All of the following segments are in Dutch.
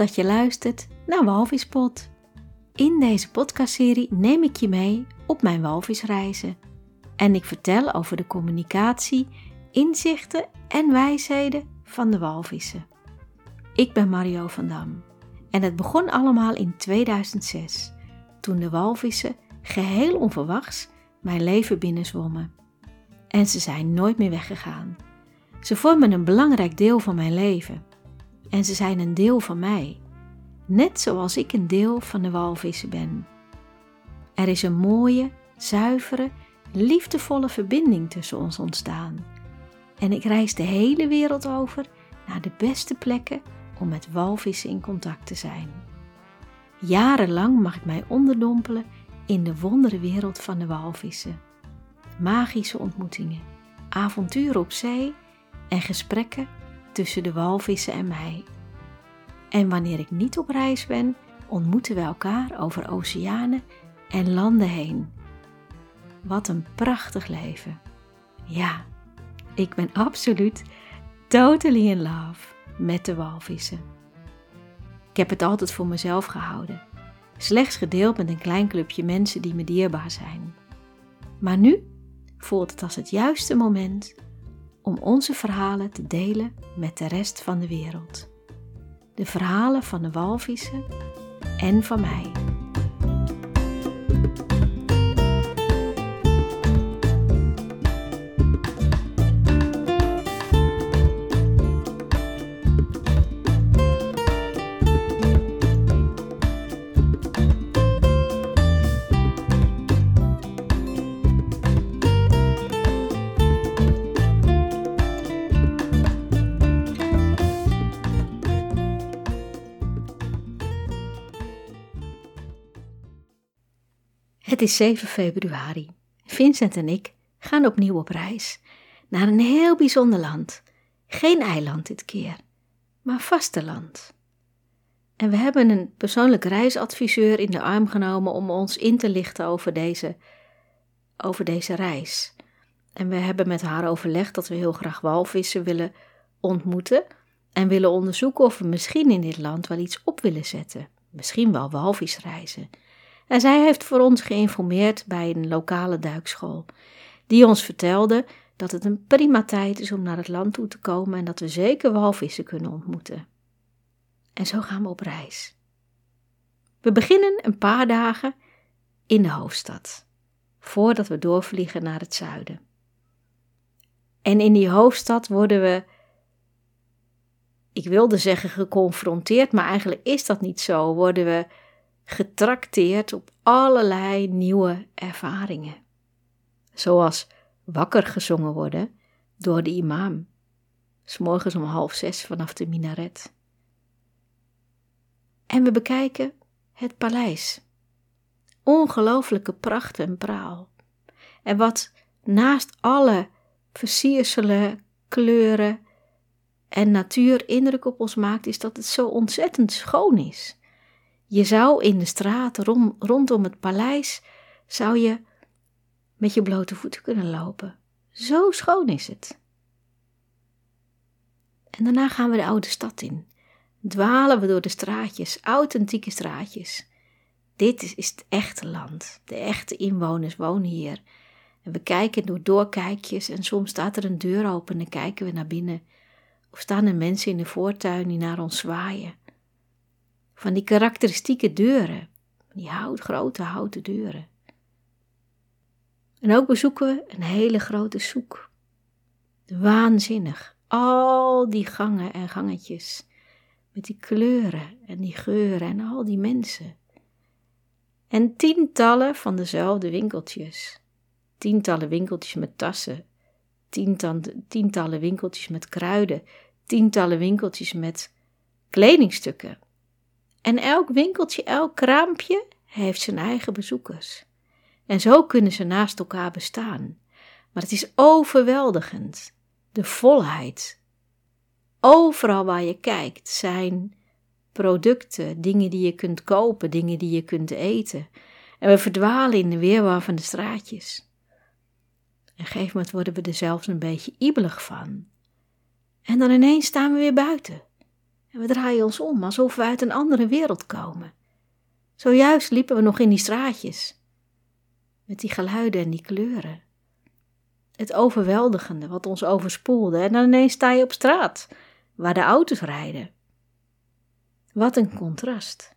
Dat je luistert naar Walvispot. In deze podcastserie neem ik je mee op mijn walvisreizen en ik vertel over de communicatie, inzichten en wijsheden van de walvissen. Ik ben Mario van Dam en het begon allemaal in 2006, toen de walvissen geheel onverwachts mijn leven binnenzwommen. En ze zijn nooit meer weggegaan. Ze vormen een belangrijk deel van mijn leven. En ze zijn een deel van mij, net zoals ik een deel van de walvissen ben. Er is een mooie, zuivere, liefdevolle verbinding tussen ons ontstaan. En ik reis de hele wereld over naar de beste plekken om met walvissen in contact te zijn. Jarenlang mag ik mij onderdompelen in de wonderenwereld van de walvissen. Magische ontmoetingen, avonturen op zee en gesprekken tussen de walvissen en mij. En wanneer ik niet op reis ben, ontmoeten we elkaar over oceanen en landen heen. Wat een prachtig leven. Ja, ik ben absoluut totally in love met de walvissen. Ik heb het altijd voor mezelf gehouden, slechts gedeeld met een klein clubje mensen die me dierbaar zijn. Maar nu voelt het als het juiste moment om onze verhalen te delen met de rest van de wereld. De verhalen van de walvissen en van mij. Het is 7 februari. Vincent en ik gaan opnieuw op reis naar een heel bijzonder land. Geen eiland dit keer, maar vasteland. En we hebben een persoonlijk reisadviseur in de arm genomen om ons in te lichten over deze, over deze reis. En we hebben met haar overlegd dat we heel graag walvissen willen ontmoeten en willen onderzoeken of we misschien in dit land wel iets op willen zetten. Misschien wel walvisreizen. En zij heeft voor ons geïnformeerd bij een lokale duikschool, die ons vertelde dat het een prima tijd is om naar het land toe te komen en dat we zeker walvissen kunnen ontmoeten. En zo gaan we op reis. We beginnen een paar dagen in de hoofdstad, voordat we doorvliegen naar het zuiden. En in die hoofdstad worden we, ik wilde zeggen geconfronteerd, maar eigenlijk is dat niet zo, worden we getrakteerd op allerlei nieuwe ervaringen. Zoals wakker gezongen worden door de imam, s'morgens om half zes vanaf de minaret. En we bekijken het paleis. Ongelooflijke pracht en praal. En wat naast alle versierselen, kleuren en natuur indruk op ons maakt, is dat het zo ontzettend schoon is. Je zou in de straat rondom het paleis, zou je met je blote voeten kunnen lopen. Zo schoon is het. En daarna gaan we de oude stad in. Dwalen we door de straatjes, authentieke straatjes. Dit is, is het echte land. De echte inwoners wonen hier. En we kijken door doorkijkjes en soms staat er een deur open en kijken we naar binnen. Of staan er mensen in de voortuin die naar ons zwaaien. Van die karakteristieke deuren, die hout, grote houten deuren. En ook bezoeken we een hele grote soek. Waanzinnig, al die gangen en gangetjes, met die kleuren en die geuren en al die mensen. En tientallen van dezelfde winkeltjes. Tientallen winkeltjes met tassen, tientallen, tientallen winkeltjes met kruiden, tientallen winkeltjes met kledingstukken. En elk winkeltje, elk kraampje heeft zijn eigen bezoekers. En zo kunnen ze naast elkaar bestaan. Maar het is overweldigend, de volheid. Overal waar je kijkt zijn producten, dingen die je kunt kopen, dingen die je kunt eten. En we verdwalen in de weerwar van de straatjes. En gegeven moment worden we er zelfs een beetje ibelig van. En dan ineens staan we weer buiten. En we draaien ons om alsof we uit een andere wereld komen. Zojuist liepen we nog in die straatjes. Met die geluiden en die kleuren. Het overweldigende wat ons overspoelde. En dan ineens sta je op straat, waar de auto's rijden. Wat een contrast.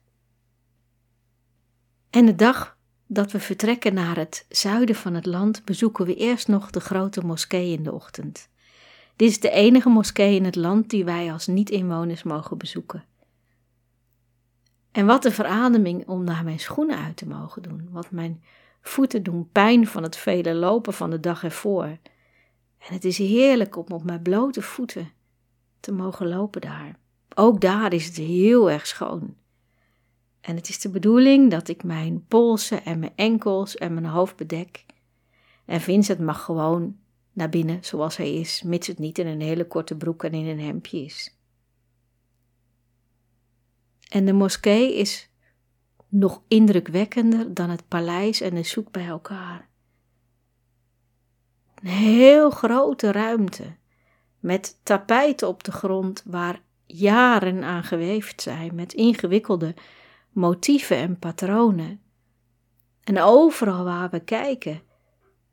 En de dag dat we vertrekken naar het zuiden van het land, bezoeken we eerst nog de grote moskee in de ochtend. Dit is de enige moskee in het land die wij als niet-inwoners mogen bezoeken. En wat een verademing om naar mijn schoenen uit te mogen doen, want mijn voeten doen pijn van het vele lopen van de dag ervoor. En het is heerlijk om op mijn blote voeten te mogen lopen daar. Ook daar is het heel erg schoon. En het is de bedoeling dat ik mijn polsen en mijn enkels en mijn hoofd bedek. En Vincent mag gewoon naar binnen zoals hij is, mits het niet in een hele korte broek en in een hemdje is. En de moskee is nog indrukwekkender dan het paleis en de zoek bij elkaar. Een heel grote ruimte met tapijten op de grond waar jaren aan geweefd zijn, met ingewikkelde motieven en patronen. En overal waar we kijken,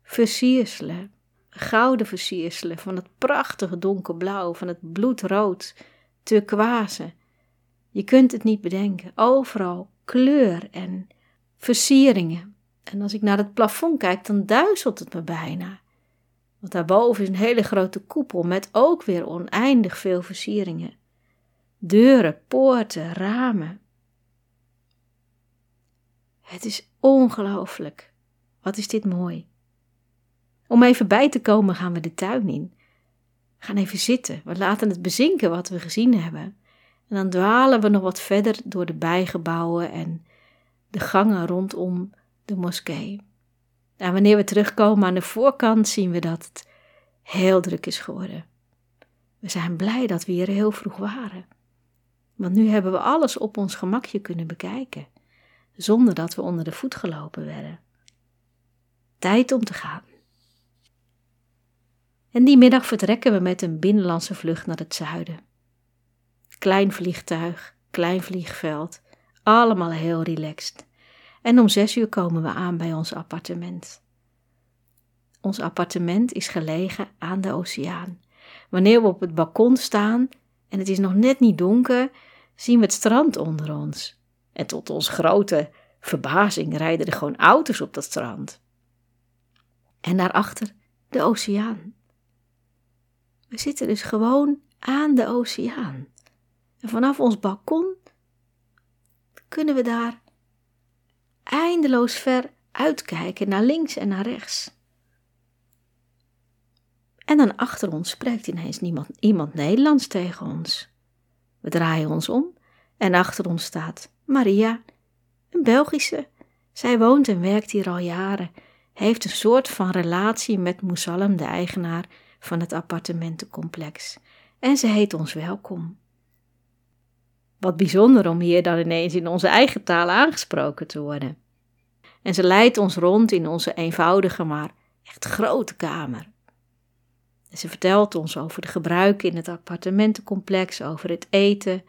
versierselen, gouden versierselen van het prachtige donkerblauw, van het bloedrood, turquoise. Je kunt het niet bedenken. Overal kleur en versieringen. En als ik naar het plafond kijk, dan duizelt het me bijna. Want daarboven is een hele grote koepel met ook weer oneindig veel versieringen. Deuren, poorten, ramen. Het is ongelooflijk. Wat is dit mooi. Om even bij te komen gaan we de tuin in. We gaan even zitten. We laten het bezinken wat we gezien hebben. En dan dwalen we nog wat verder door de bijgebouwen en de gangen rondom de moskee. En wanneer we terugkomen aan de voorkant zien we dat het heel druk is geworden. We zijn blij dat we hier heel vroeg waren. Want nu hebben we alles op ons gemakje kunnen bekijken, zonder dat we onder de voet gelopen werden. Tijd om te gaan. En die middag vertrekken we met een binnenlandse vlucht naar het zuiden. Klein vliegtuig, klein vliegveld, allemaal heel relaxed. En om zes uur komen we aan bij ons appartement. Ons appartement is gelegen aan de oceaan. Wanneer we op het balkon staan en het is nog net niet donker, zien we het strand onder ons. En tot ons grote verbazing rijden er gewoon auto's op dat strand. En daarachter de oceaan. We zitten dus gewoon aan de oceaan. En vanaf ons balkon kunnen we daar eindeloos ver uitkijken naar links en naar rechts. En dan achter ons spreekt ineens niemand, iemand Nederlands tegen ons. We draaien ons om en achter ons staat Maria, een Belgische. Zij woont en werkt hier al jaren, heeft een soort van relatie met Moesalem, de eigenaar van het appartementencomplex. En ze heet ons welkom. Wat bijzonder om hier dan ineens in onze eigen taal aangesproken te worden. En ze leidt ons rond in onze eenvoudige, maar echt grote kamer. En ze vertelt ons over de gebruiken in het appartementencomplex, over het eten.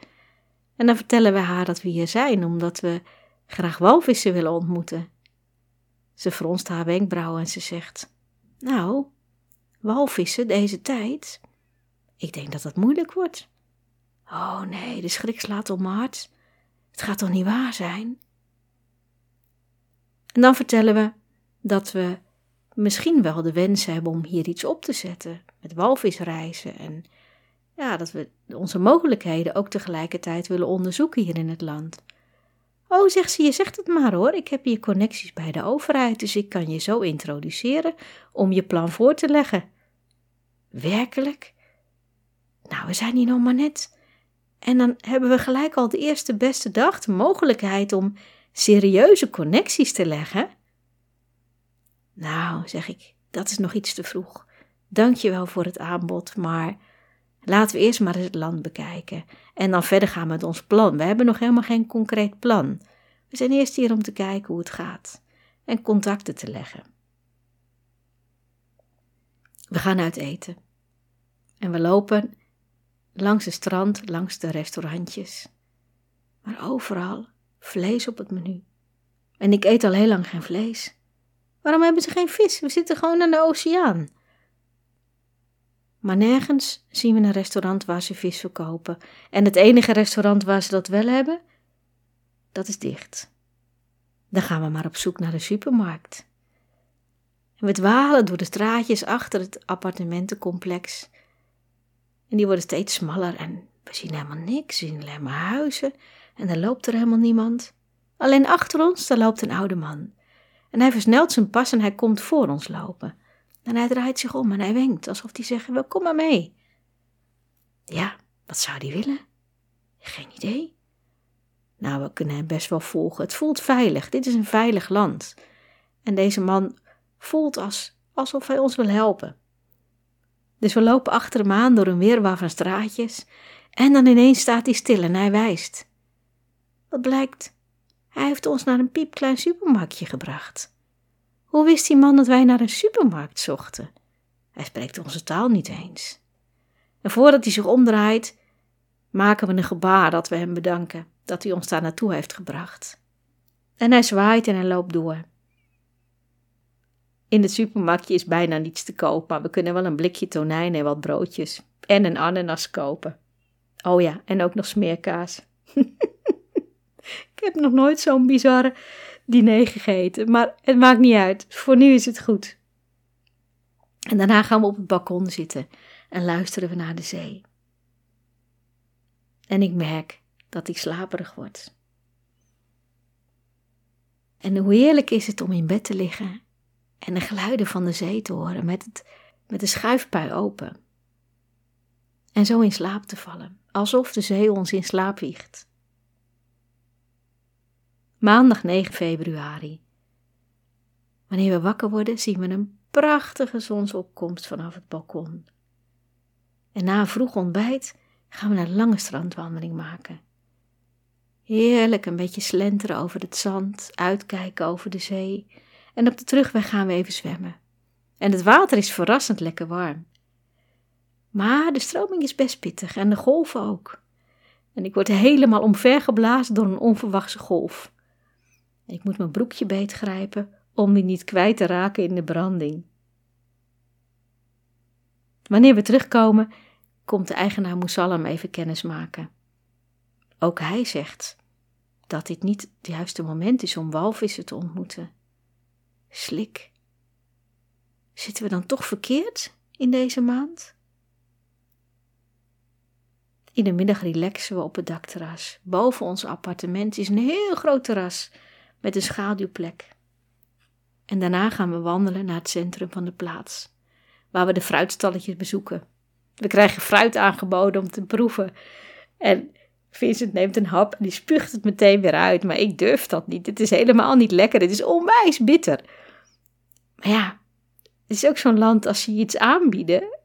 En dan vertellen we haar dat we hier zijn omdat we graag walvissen willen ontmoeten. Ze fronst haar wenkbrauwen en ze zegt: Nou, walvissen deze tijd? Ik denk dat dat moeilijk wordt. Oh nee, de schrik slaat om mijn. Het gaat toch niet waar zijn? En dan vertellen we dat we misschien wel de wens hebben om hier iets op te zetten, met walvisreizen en ja, dat we onze mogelijkheden ook tegelijkertijd willen onderzoeken hier in het land. Oh, zegt ze, je zegt het maar hoor, ik heb hier connecties bij de overheid, dus ik kan je zo introduceren om je plan voor te leggen. Werkelijk? Nou, we zijn hier nog maar net. En dan hebben we gelijk al de eerste beste dag de mogelijkheid om serieuze connecties te leggen. Nou, zeg ik, dat is nog iets te vroeg. Dank je wel voor het aanbod, maar laten we eerst maar eens het land bekijken. En dan verder gaan met ons plan. We hebben nog helemaal geen concreet plan. We zijn eerst hier om te kijken hoe het gaat en contacten te leggen. We gaan uit eten. En we lopen langs het strand, langs de restaurantjes. Maar overal vlees op het menu. En ik eet al heel lang geen vlees. Waarom hebben ze geen vis? We zitten gewoon aan de oceaan. Maar nergens zien we een restaurant waar ze vis verkopen. En het enige restaurant waar ze dat wel hebben, dat is dicht. Dan gaan we maar op zoek naar de supermarkt. We dwalen door de straatjes achter het appartementencomplex. En die worden steeds smaller en we zien helemaal niks. We zien alleen maar huizen en er loopt er helemaal niemand. Alleen achter ons, daar loopt een oude man. En hij versnelt zijn pas en hij komt voor ons lopen. En hij draait zich om en hij wenkt, alsof hij zegt, wel, kom maar mee. Ja, wat zou hij willen? Geen idee. Nou, we kunnen hem best wel volgen. Het voelt veilig. Dit is een veilig land. En deze man voelt als, alsof hij ons wil helpen. Dus we lopen achter hem aan door een weerwaar van straatjes. En dan ineens staat hij stil en hij wijst. Wat blijkt? Hij heeft ons naar een piepklein supermarktje gebracht. Hoe wist die man dat wij naar een supermarkt zochten? Hij spreekt onze taal niet eens. En voordat hij zich omdraait, maken we een gebaar dat we hem bedanken dat hij ons daar naartoe heeft gebracht. En hij zwaait en hij loopt door. In het supermarktje is bijna niets te koop, maar we kunnen wel een blikje tonijn en wat broodjes en een ananas kopen. Oh ja, en ook nog smeerkaas. Ik heb nog nooit zo'n bizarre diner gegeten, maar het maakt niet uit. Voor nu is het goed. En daarna gaan we op het balkon zitten en luisteren we naar de zee. En ik merk dat ik slaperig word. En hoe heerlijk is het om in bed te liggen en de geluiden van de zee te horen met, het, met de schuifpui open. En zo in slaap te vallen, alsof de zee ons in slaap wiegt. Maandag 9 februari. Wanneer we wakker worden, zien we een prachtige zonsopkomst vanaf het balkon. En na een vroeg ontbijt gaan we een lange strandwandeling maken. Heerlijk een beetje slenteren over het zand, uitkijken over de zee. En op de terugweg gaan we even zwemmen. En het water is verrassend lekker warm. Maar de stroming is best pittig en de golven ook. En ik word helemaal omvergeblazen door een onverwachte golf. Ik moet mijn broekje beetgrijpen om die niet kwijt te raken in de branding. Wanneer we terugkomen, komt de eigenaar Moesallam even kennis maken. Ook hij zegt dat dit niet het juiste moment is om walvissen te ontmoeten. Slik. Zitten we dan toch verkeerd in deze maand? In de middag relaxen we op het dakterras. Boven ons appartement is een heel groot terras met een schaduwplek. En daarna gaan we wandelen naar het centrum van de plaats, waar we de fruitstalletjes bezoeken. We krijgen fruit aangeboden om te proeven. En Vincent neemt een hap en die spuugt het meteen weer uit. Maar ik durf dat niet. Het is helemaal niet lekker. Het is onwijs bitter. Maar ja, het is ook zo'n land als ze je iets aanbieden.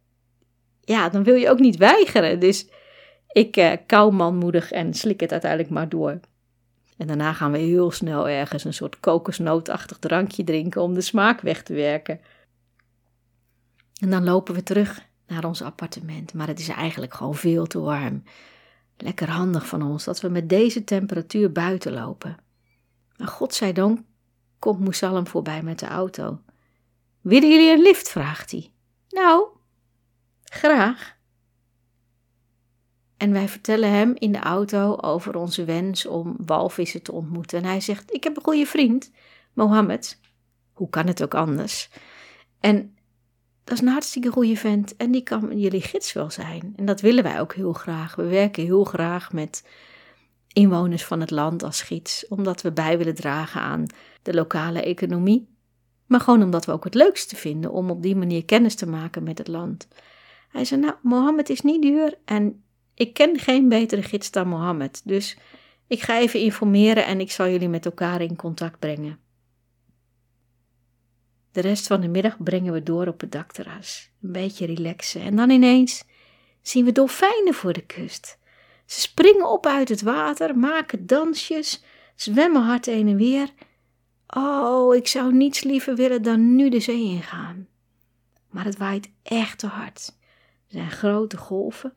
Ja, dan wil je ook niet weigeren. Dus ik uh, kou manmoedig en slik het uiteindelijk maar door. En daarna gaan we heel snel ergens een soort kokosnootachtig drankje drinken om de smaak weg te werken. En dan lopen we terug naar ons appartement, maar het is eigenlijk gewoon veel te warm. Lekker handig van ons dat we met deze temperatuur buiten lopen. Maar godzijdank komt Moesalem voorbij met de auto. Willen jullie een lift? vraagt hij. Nou, graag. En wij vertellen hem in de auto over onze wens om walvissen te ontmoeten. En hij zegt: Ik heb een goede vriend, Mohammed. Hoe kan het ook anders? En dat is een hartstikke goede vent en die kan jullie gids wel zijn. En dat willen wij ook heel graag. We werken heel graag met inwoners van het land als gids, omdat we bij willen dragen aan de lokale economie. Maar gewoon omdat we ook het leukste vinden om op die manier kennis te maken met het land. Hij zei: Nou, Mohammed is niet duur en ik ken geen betere gids dan Mohammed, dus ik ga even informeren en ik zal jullie met elkaar in contact brengen. De rest van de middag brengen we door op het dakterras. Een beetje relaxen. En dan ineens zien we dolfijnen voor de kust. Ze springen op uit het water, maken dansjes, zwemmen hard heen en weer. Oh, ik zou niets liever willen dan nu de zee ingaan. Maar het waait echt te hard. Er zijn grote golven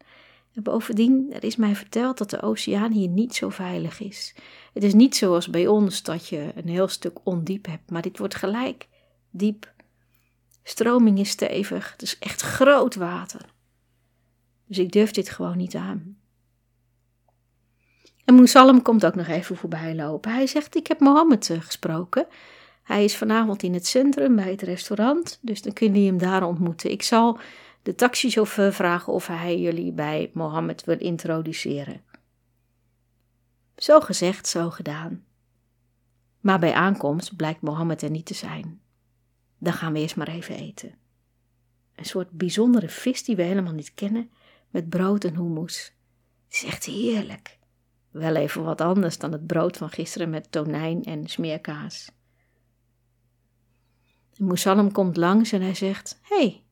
En bovendien, er is mij verteld dat de oceaan hier niet zo veilig is. Het is niet zoals bij ons dat je een heel stuk ondiep hebt, maar dit wordt gelijk diep. Stroming is stevig, het is echt groot water. Dus ik durf dit gewoon niet aan. En Moesalem komt ook nog even voorbij lopen. Hij zegt: Ik heb Mohammed eh, gesproken. Hij is vanavond in het centrum bij het restaurant, dus dan kunnen jullie hem daar ontmoeten. Ik zal de taxichauffeur vragen of hij jullie bij Mohammed wil introduceren. Zo gezegd, zo gedaan. Maar bij aankomst blijkt Mohammed er niet te zijn. Dan gaan we eerst maar even eten. Een soort bijzondere vis die we helemaal niet kennen, met brood en hummus. Het is echt heerlijk. Wel even wat anders dan het brood van gisteren met tonijn en smeerkaas. Moesalem komt langs en hij zegt: hey,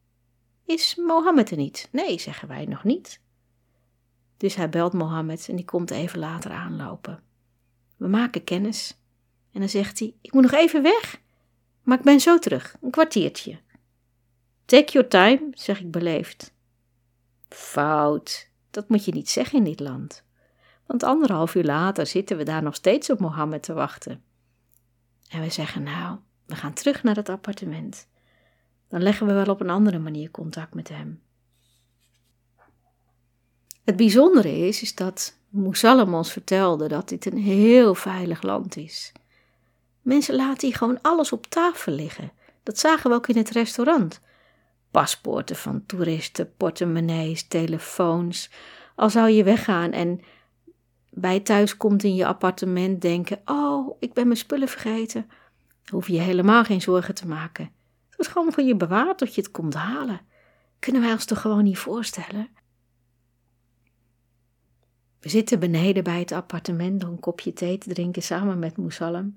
is Mohammed er niet? Nee, zeggen wij nog niet. Dus hij belt Mohammed en die komt even later aanlopen. We maken kennis en dan zegt hij: Ik moet nog even weg, maar ik ben zo terug, een kwartiertje. Take your time, zeg ik beleefd. Fout, dat moet je niet zeggen in dit land. Want anderhalf uur later zitten we daar nog steeds op Mohammed te wachten. En we zeggen: Nou, we gaan terug naar het appartement. Dan leggen we wel op een andere manier contact met hem. Het bijzondere is, is dat Moesalem ons vertelde dat dit een heel veilig land is. Mensen laten hier gewoon alles op tafel liggen. Dat zagen we ook in het restaurant. Paspoorten van toeristen, portemonnees, telefoons. Al zou je weggaan en bij thuis komt in je appartement denken: Oh, ik ben mijn spullen vergeten. Dan hoef je helemaal geen zorgen te maken. Het wordt gewoon voor je bewaard tot je het komt halen. Kunnen wij ons toch gewoon niet voorstellen? We zitten beneden bij het appartement om een kopje thee te drinken samen met Moesalem.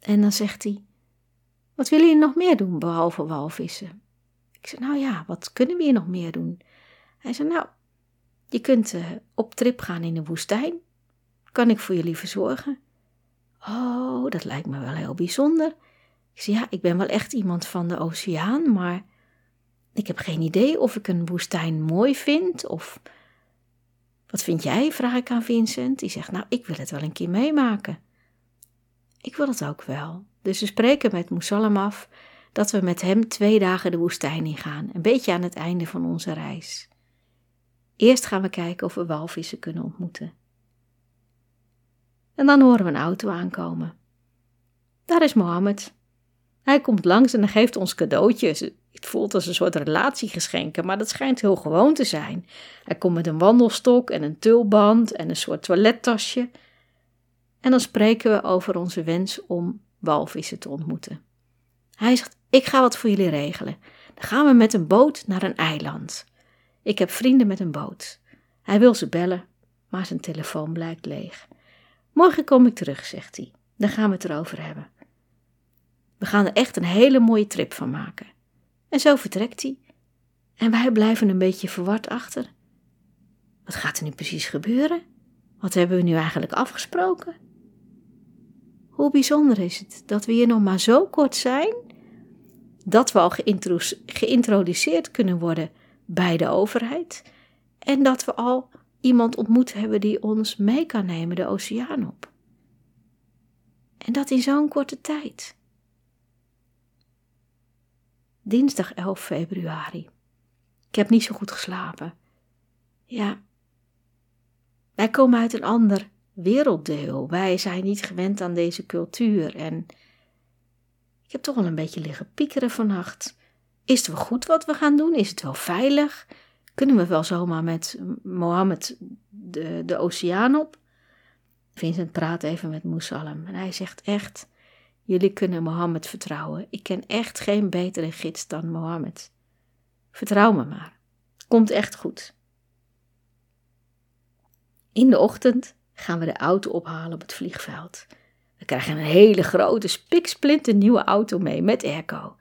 En dan zegt hij: Wat willen jullie nog meer doen behalve walvissen? Ik zeg: Nou ja, wat kunnen we hier nog meer doen? Hij zei: Nou, je kunt uh, op trip gaan in de woestijn. Kan ik voor jullie verzorgen? Oh, dat lijkt me wel heel bijzonder. Ik zei, ja, ik ben wel echt iemand van de oceaan, maar ik heb geen idee of ik een woestijn mooi vind of... Wat vind jij? vraag ik aan Vincent. Die zegt, nou, ik wil het wel een keer meemaken. Ik wil het ook wel. Dus we spreken met Moesalem af dat we met hem twee dagen de woestijn ingaan, een beetje aan het einde van onze reis. Eerst gaan we kijken of we walvissen kunnen ontmoeten. En dan horen we een auto aankomen. Daar is Mohammed. Hij komt langs en geeft ons cadeautjes. Het voelt als een soort relatiegeschenken, maar dat schijnt heel gewoon te zijn. Hij komt met een wandelstok en een tulband en een soort toilettasje. En dan spreken we over onze wens om walvissen te ontmoeten. Hij zegt: Ik ga wat voor jullie regelen. Dan gaan we met een boot naar een eiland. Ik heb vrienden met een boot. Hij wil ze bellen, maar zijn telefoon blijkt leeg. Morgen kom ik terug, zegt hij. Dan gaan we het erover hebben. We gaan er echt een hele mooie trip van maken. En zo vertrekt hij. En wij blijven een beetje verward achter. Wat gaat er nu precies gebeuren? Wat hebben we nu eigenlijk afgesproken? Hoe bijzonder is het dat we hier nog maar zo kort zijn, dat we al geïntroduceerd kunnen worden bij de overheid en dat we al iemand ontmoet hebben die ons mee kan nemen de oceaan op. En dat in zo'n korte tijd. Dinsdag 11 februari. Ik heb niet zo goed geslapen. Ja, wij komen uit een ander werelddeel. Wij zijn niet gewend aan deze cultuur en ik heb toch wel een beetje liggen piekeren vannacht. Is het wel goed wat we gaan doen? Is het wel veilig? Kunnen we wel zomaar met Mohammed de, de oceaan op? Vincent praat even met Moesalem en hij zegt echt, jullie kunnen Mohammed vertrouwen. Ik ken echt geen betere gids dan Mohammed. Vertrouw me maar. Komt echt goed. In de ochtend gaan we de auto ophalen op het vliegveld. We krijgen een hele grote, spiksplinter nieuwe auto mee met airco.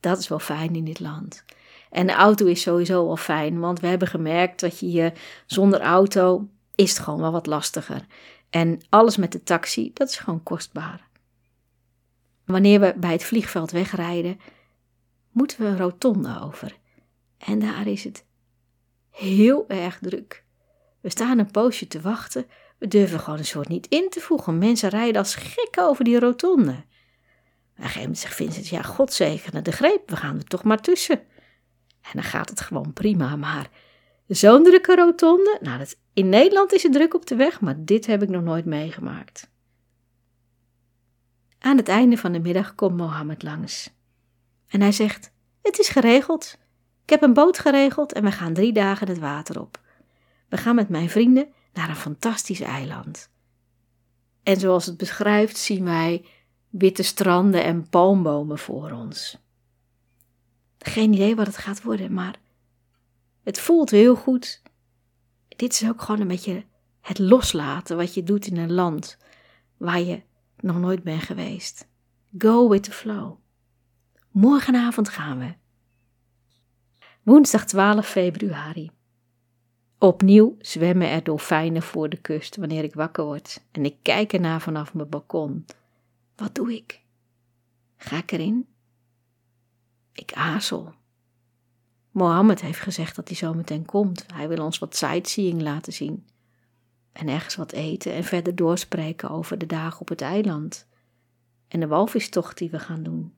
Dat is wel fijn in dit land. En de auto is sowieso wel fijn, want we hebben gemerkt dat je hier zonder auto is het gewoon wel wat lastiger. En alles met de taxi, dat is gewoon kostbaar. Wanneer we bij het vliegveld wegrijden, moeten we een rotonde over. En daar is het heel erg druk. We staan een poosje te wachten. We durven gewoon een soort niet in te voegen. Mensen rijden als gekken over die rotonde. En gegeven moment zegt Vincent, ja, God zegene de greep, we gaan er toch maar tussen. En dan gaat het gewoon prima, maar zo'n drukke rotonde, nou, dat, in Nederland is het druk op de weg, maar dit heb ik nog nooit meegemaakt. Aan het einde van de middag komt Mohammed langs. En hij zegt, het is geregeld. Ik heb een boot geregeld en we gaan drie dagen het water op. We gaan met mijn vrienden naar een fantastisch eiland. En zoals het beschrijft, zien wij witte stranden en palmbomen voor ons. Geen idee wat het gaat worden, maar het voelt heel goed. Dit is ook gewoon een beetje het loslaten wat je doet in een land waar je nog nooit bent geweest. Go with the flow. Morgenavond gaan we. Woensdag 12 februari. Opnieuw zwemmen er dolfijnen voor de kust wanneer ik wakker word en ik kijk ernaar vanaf mijn balkon. Wat doe ik? Ga ik erin? Ik aarzel. Mohammed heeft gezegd dat hij zo meteen komt. Hij wil ons wat sightseeing laten zien. En ergens wat eten en verder doorspreken over de dagen op het eiland. En de walvistocht die we gaan doen.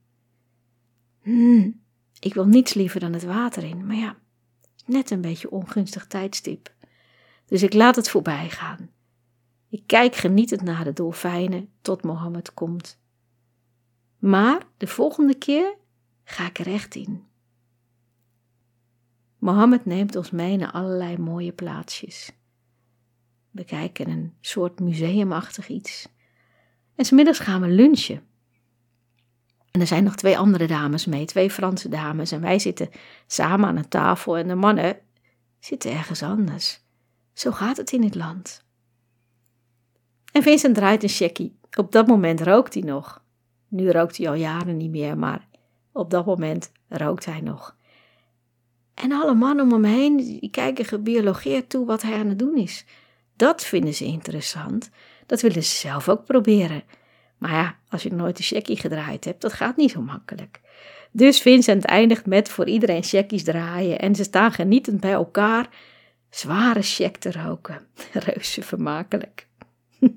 Hmm, ik wil niets liever dan het water in, maar ja, net een beetje ongunstig tijdstip. Dus ik laat het voorbij gaan. Ik kijk genietend naar de dolfijnen tot Mohammed komt. Maar de volgende keer ga ik er in. Mohammed neemt ons mee naar allerlei mooie plaatsjes. We kijken een soort museumachtig iets. En smiddags gaan we lunchen. En er zijn nog twee andere dames mee, twee Franse dames. En wij zitten samen aan een tafel en de mannen zitten ergens anders. Zo gaat het in het land. En Vincent draait een checkie. Op dat moment rookt hij nog. Nu rookt hij al jaren niet meer, maar op dat moment rookt hij nog. En alle mannen om hem heen die kijken gebiologeerd toe wat hij aan het doen is. Dat vinden ze interessant. Dat willen ze zelf ook proberen. Maar ja, als je nooit een checkie gedraaid hebt, dat gaat niet zo makkelijk. Dus Vincent eindigt met voor iedereen checkies draaien en ze staan genietend bij elkaar zware check te roken. Reuze vermakelijk.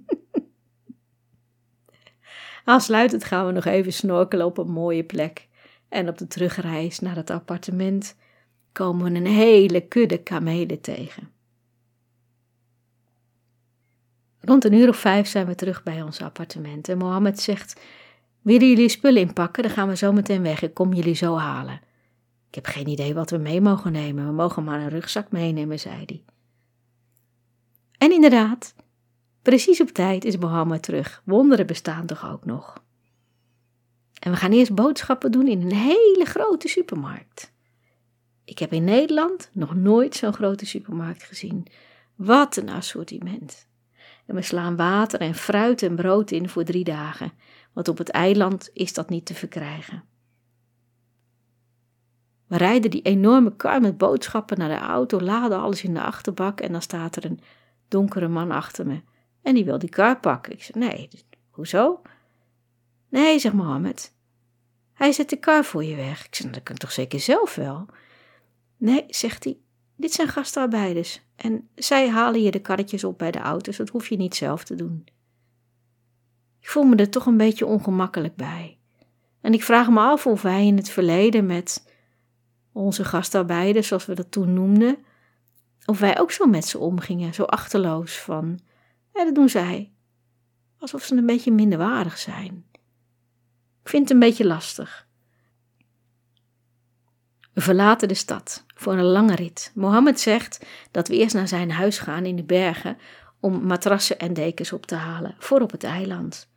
Aansluitend gaan we nog even snorkelen op een mooie plek. En op de terugreis naar het appartement komen we een hele kudde kamelen tegen. Rond een uur of vijf zijn we terug bij ons appartement en Mohammed zegt: Willen jullie spullen inpakken? Dan gaan we zo meteen weg. Ik kom jullie zo halen. Ik heb geen idee wat we mee mogen nemen. We mogen maar een rugzak meenemen, zei hij. En inderdaad, precies op tijd is Mohammed terug. Wonderen bestaan toch ook nog. En we gaan eerst boodschappen doen in een hele grote supermarkt. Ik heb in Nederland nog nooit zo'n grote supermarkt gezien. Wat een assortiment. En we slaan water en fruit en brood in voor drie dagen, want op het eiland is dat niet te verkrijgen. We rijden die enorme kar met boodschappen naar de auto, laden alles in de achterbak en dan staat er een donkere man achter me. En die wil die kar pakken. Ik zeg, nee, hoezo? Nee, zegt Mohammed. Hij zet de kar voor je weg. Ik zeg, dat kan toch zeker zelf wel? Nee, zegt hij, dit zijn gastarbeiders en zij halen je de karretjes op bij de auto's, dat hoef je niet zelf te doen. Ik voel me er toch een beetje ongemakkelijk bij. En ik vraag me af of wij in het verleden met onze gastarbeiders, zoals we dat toen noemden, of wij ook zo met ze omgingen, zo achterloos van, ja, dat doen zij. Alsof ze een beetje minderwaardig zijn. Ik vind het een beetje lastig. We verlaten de stad voor een lange rit. Mohammed zegt dat we eerst naar zijn huis gaan in de bergen om matrassen en dekens op te halen voor op het eiland.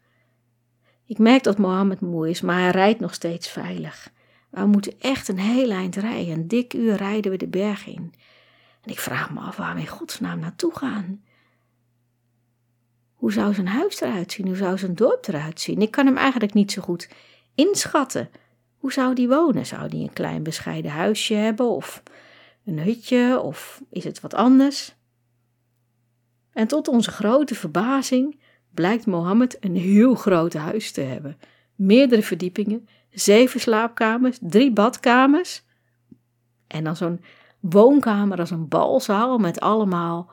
Ik merk dat Mohammed moe is, maar hij rijdt nog steeds veilig. we moeten echt een heel eind rijden. Een dik uur rijden we de berg in. En ik vraag me af waar we in godsnaam naartoe gaan. Hoe zou zijn huis eruit zien? Hoe zou zijn dorp eruit zien? Ik kan hem eigenlijk niet zo goed inschatten. Hoe zou die wonen? Zou die een klein bescheiden huisje hebben of een hutje of is het wat anders? En tot onze grote verbazing blijkt Mohammed een heel groot huis te hebben. Meerdere verdiepingen, zeven slaapkamers, drie badkamers en dan zo'n woonkamer als een balzaal met allemaal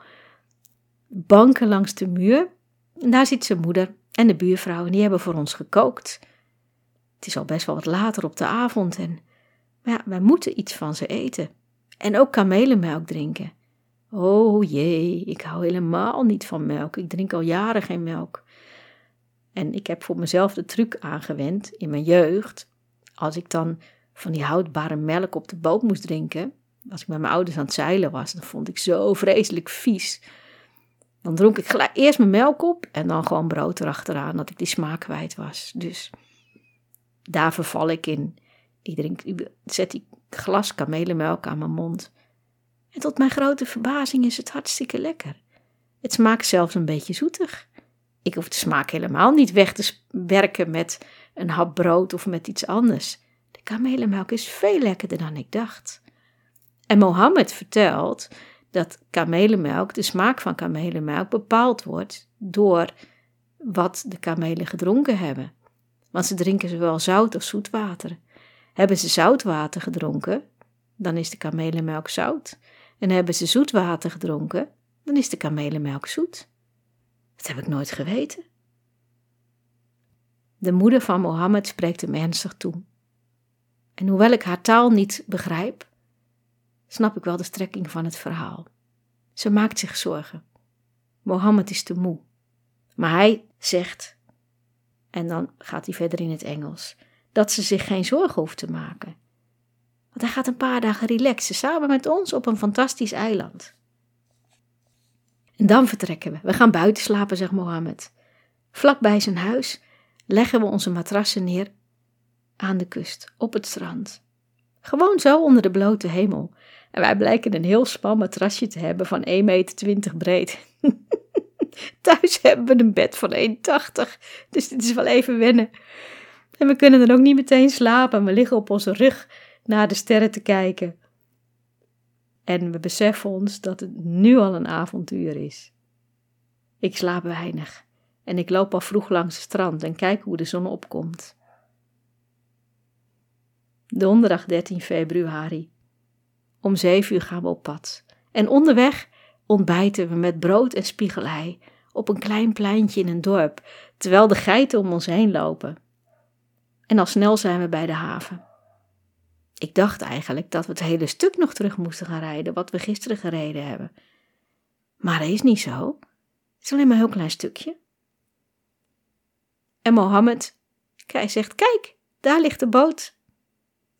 banken langs de muur. En daar zit zijn moeder en de buurvrouw en die hebben voor ons gekookt. Het is al best wel wat later op de avond en maar ja, wij moeten iets van ze eten. En ook kamelenmelk drinken. Oh jee, ik hou helemaal niet van melk. Ik drink al jaren geen melk. En ik heb voor mezelf de truc aangewend in mijn jeugd. Als ik dan van die houdbare melk op de boot moest drinken, als ik met mijn ouders aan het zeilen was, dan vond ik zo vreselijk vies. Dan dronk ik gelijk eerst mijn melk op en dan gewoon brood erachteraan, dat ik die smaak kwijt was. Dus daar verval ik in. Ik, drink, ik zet die glas kamelenmelk aan mijn mond. En tot mijn grote verbazing is het hartstikke lekker. Het smaakt zelfs een beetje zoetig. Ik hoef de smaak helemaal niet weg te werken met een hap brood of met iets anders. De kamelenmelk is veel lekkerder dan ik dacht. En Mohammed vertelt dat kamelenmelk, de smaak van kamelenmelk, bepaald wordt door wat de kamelen gedronken hebben. Want ze drinken zowel zout als zoet water. Hebben ze zout water gedronken, dan is de kamelenmelk zout. En hebben ze zoet water gedronken, dan is de kamelenmelk zoet. Dat heb ik nooit geweten. De moeder van Mohammed spreekt hem ernstig toe. En hoewel ik haar taal niet begrijp, snap ik wel de strekking van het verhaal. Ze maakt zich zorgen. Mohammed is te moe. Maar hij zegt, en dan gaat hij verder in het Engels, dat ze zich geen zorgen hoeft te maken. Want hij gaat een paar dagen relaxen samen met ons op een fantastisch eiland. En dan vertrekken we. We gaan buiten slapen, zegt Mohammed. Vlak bij zijn huis leggen we onze matrassen neer aan de kust, op het strand. Gewoon zo onder de blote hemel. En wij blijken een heel span matrasje te hebben van 1,20 meter breed. Thuis hebben we een bed van 1,80. Dus dit is wel even wennen. En we kunnen dan ook niet meteen slapen. We liggen op onze rug naar de sterren te kijken. En we beseffen ons dat het nu al een avontuur is. Ik slaap weinig en ik loop al vroeg langs het strand en kijk hoe de zon opkomt. Donderdag 13 februari. Om zeven uur gaan we op pad. En onderweg ontbijten we met brood en spiegelei op een klein pleintje in een dorp, terwijl de geiten om ons heen lopen. En al snel zijn we bij de haven. Ik dacht eigenlijk dat we het hele stuk nog terug moesten gaan rijden, wat we gisteren gereden hebben. Maar dat is niet zo. Het is alleen maar een heel klein stukje. En Mohammed, hij zegt, kijk, daar ligt de boot.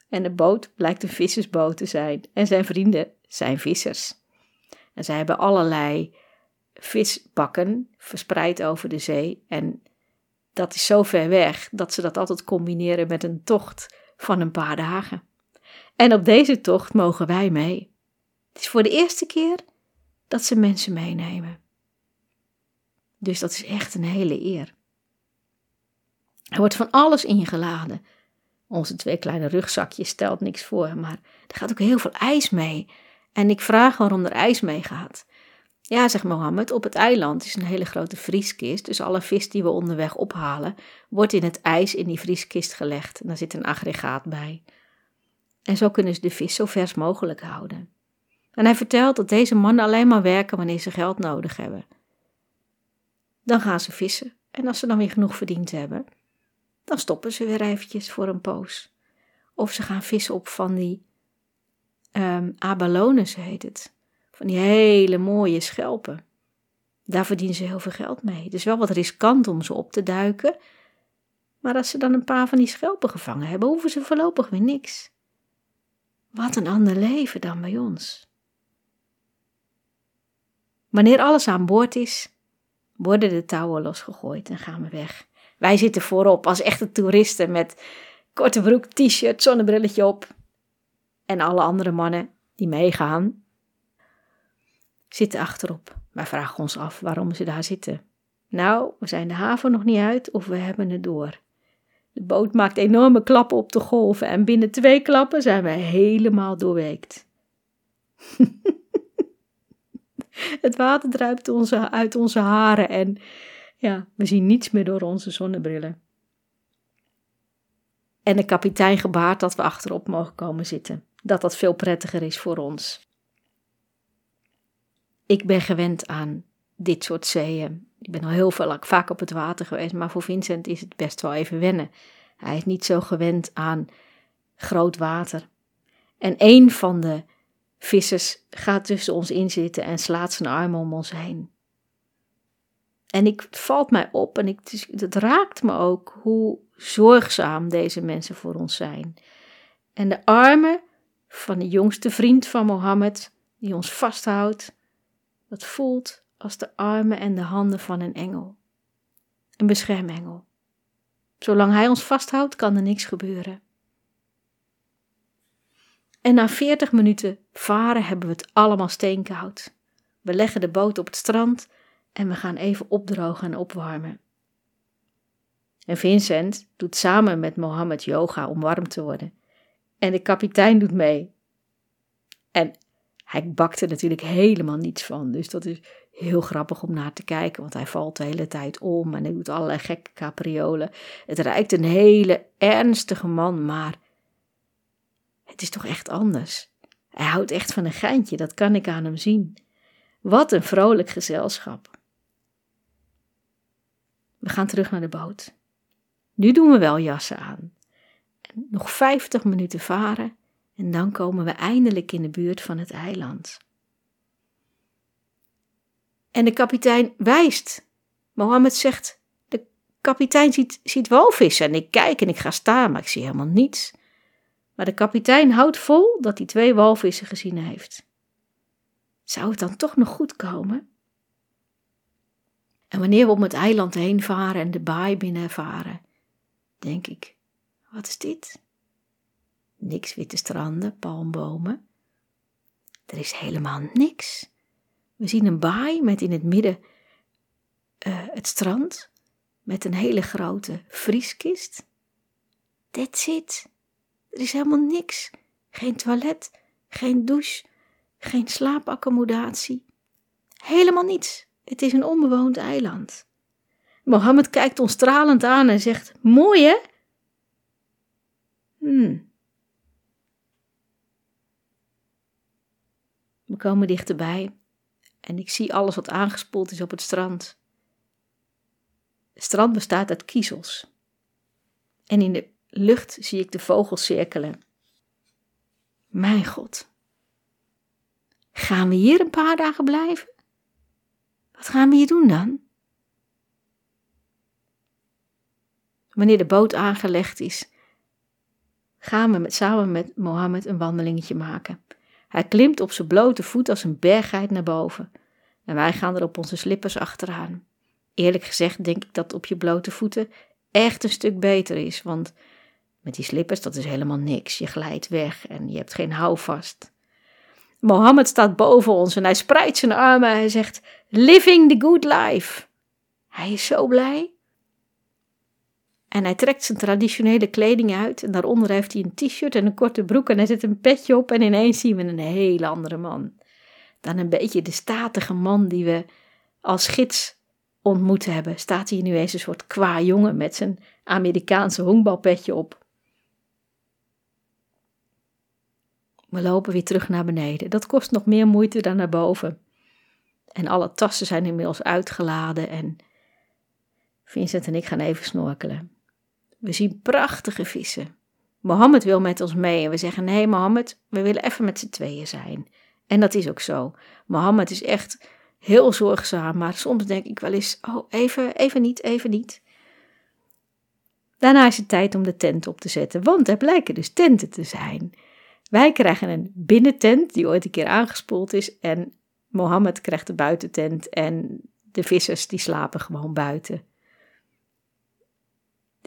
En de boot blijkt een vissersboot te zijn. En zijn vrienden zijn vissers. En zij hebben allerlei visbakken verspreid over de zee. En dat is zo ver weg dat ze dat altijd combineren met een tocht van een paar dagen. En op deze tocht mogen wij mee. Het is voor de eerste keer dat ze mensen meenemen. Dus dat is echt een hele eer. Er wordt van alles ingeladen. Onze twee kleine rugzakjes stelt niks voor, maar er gaat ook heel veel ijs mee. En ik vraag waarom er ijs mee gaat. Ja, zegt Mohammed, op het eiland is een hele grote vrieskist. Dus alle vis die we onderweg ophalen, wordt in het ijs in die vrieskist gelegd. En daar zit een aggregaat bij. En zo kunnen ze de vis zo vers mogelijk houden. En hij vertelt dat deze mannen alleen maar werken wanneer ze geld nodig hebben. Dan gaan ze vissen. En als ze dan weer genoeg verdiend hebben, dan stoppen ze weer eventjes voor een poos. Of ze gaan vissen op van die um, abalones heet het. Van die hele mooie schelpen. Daar verdienen ze heel veel geld mee. Het is wel wat riskant om ze op te duiken. Maar als ze dan een paar van die schelpen gevangen hebben, hoeven ze voorlopig weer niks. Wat een ander leven dan bij ons. Wanneer alles aan boord is, worden de touwen losgegooid en gaan we weg. Wij zitten voorop als echte toeristen met korte broek, t-shirt, zonnebrilletje op. En alle andere mannen die meegaan, zitten achterop. Wij vragen ons af waarom ze daar zitten. Nou, we zijn de haven nog niet uit of we hebben het door. De boot maakt enorme klappen op de golven en binnen twee klappen zijn we helemaal doorweekt. het water druipt onze, uit onze haren en ja, we zien niets meer door onze zonnebrillen. En de kapitein gebaart dat we achterop mogen komen zitten. Dat dat veel prettiger is voor ons. ik ben gewend aan dit soort zeeën. Ik ben al heel veel, vaak op het water geweest, maar voor Vincent is het best wel even wennen. Hij is niet zo gewend aan groot water. En een van de vissers gaat tussen ons in zitten en slaat zijn armen om ons heen. En ik, het valt mij op en ik, het raakt me ook hoe zorgzaam deze mensen voor ons zijn. En de armen van de jongste vriend van Mohammed, die ons vasthoudt, dat voelt als de armen en de handen van een engel. Een beschermengel. Zolang hij ons vasthoudt, kan er niks gebeuren. En na veertig minuten varen hebben we het allemaal steenkoud. We leggen de boot op het strand en we gaan even opdrogen en opwarmen. En Vincent doet samen met Mohammed yoga om warm te worden. En de kapitein doet mee. En hij bakt er natuurlijk helemaal niets van. Dus dat is heel grappig om naar te kijken, want hij valt de hele tijd om en hij doet allerlei gekke capriolen. Het lijkt een hele ernstige man, maar het is toch echt anders. Hij houdt echt van een geintje, dat kan ik aan hem zien. Wat een vrolijk gezelschap. We gaan terug naar de boot. Nu doen we wel jassen aan. En nog vijftig minuten varen en dan komen we eindelijk in de buurt van het eiland. En de kapitein wijst. Mohammed zegt: De kapitein ziet, ziet walvissen. En ik kijk en ik ga staan, maar ik zie helemaal niets. Maar de kapitein houdt vol dat hij twee walvissen gezien heeft. Zou het dan toch nog goed komen? En wanneer we om het eiland heen varen en de baai binnenvaren, denk ik: wat is dit? Niks witte stranden, palmbomen. Er is helemaal niks. We zien een baai met in het midden uh, het strand met een hele grote vrieskist. That's it. Er is helemaal niks. Geen toilet, geen douche, geen slaapaccommodatie. Helemaal niets. Het is een onbewoond eiland. Mohammed kijkt ons stralend aan en zegt: Mooi hè? Hmm. We komen dichterbij en ik zie alles wat aangespoeld is op het strand. Het strand bestaat uit kiezels. En in de lucht zie ik de vogels cirkelen. Mijn God. Gaan we hier een paar dagen blijven? Wat gaan we hier doen dan? Wanneer de boot aangelegd is, gaan we met, samen met Mohammed een wandelingetje maken. Hij klimt op zijn blote voet als een bergheid naar boven. En wij gaan er op onze slippers achteraan. Eerlijk gezegd denk ik dat op je blote voeten echt een stuk beter is, want met die slippers dat is helemaal niks. Je glijdt weg en je hebt geen houvast. Mohammed staat boven ons en hij spreidt zijn armen en hij zegt: Living the good life. Hij is zo blij. En hij trekt zijn traditionele kleding uit en daaronder heeft hij een t-shirt en een korte broek en hij zet een petje op en ineens zien we een heel andere man. Dan een beetje de statige man die we als gids ontmoet hebben, staat hij nu eens een soort qua jongen met zijn Amerikaanse honkbalpetje op. We lopen weer terug naar beneden. Dat kost nog meer moeite dan naar boven. En alle tassen zijn inmiddels uitgeladen en Vincent en ik gaan even snorkelen. We zien prachtige vissen. Mohammed wil met ons mee en we zeggen: Nee, Mohammed, we willen even met z'n tweeën zijn. En dat is ook zo. Mohammed is echt heel zorgzaam, maar soms denk ik wel eens: Oh, even, even niet, even niet. Daarna is het tijd om de tent op te zetten, want er blijken dus tenten te zijn. Wij krijgen een binnentent die ooit een keer aangespoeld is en Mohammed krijgt de buitentent en de vissers die slapen gewoon buiten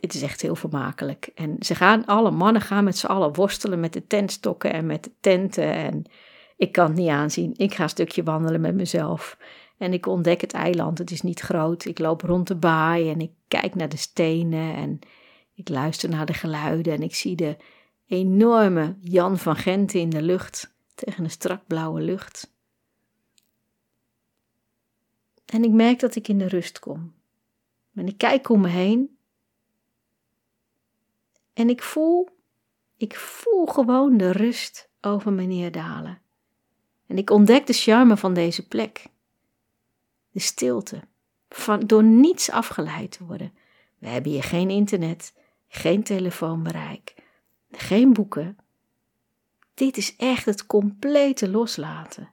het is echt heel vermakelijk. En ze gaan, alle mannen gaan met z'n allen worstelen met de tentstokken en met de tenten. En ik kan het niet aanzien. Ik ga een stukje wandelen met mezelf. En ik ontdek het eiland. Het is niet groot. Ik loop rond de baai en ik kijk naar de stenen. En ik luister naar de geluiden. En ik zie de enorme Jan van Gent in de lucht. Tegen een strak blauwe lucht. En ik merk dat ik in de rust kom. En ik kijk om me heen en ik voel, ik voel gewoon de rust over me neerdalen. En ik ontdek de charme van deze plek. De stilte, van, door niets afgeleid te worden. We hebben hier geen internet, geen telefoonbereik, geen boeken. Dit is echt het complete loslaten.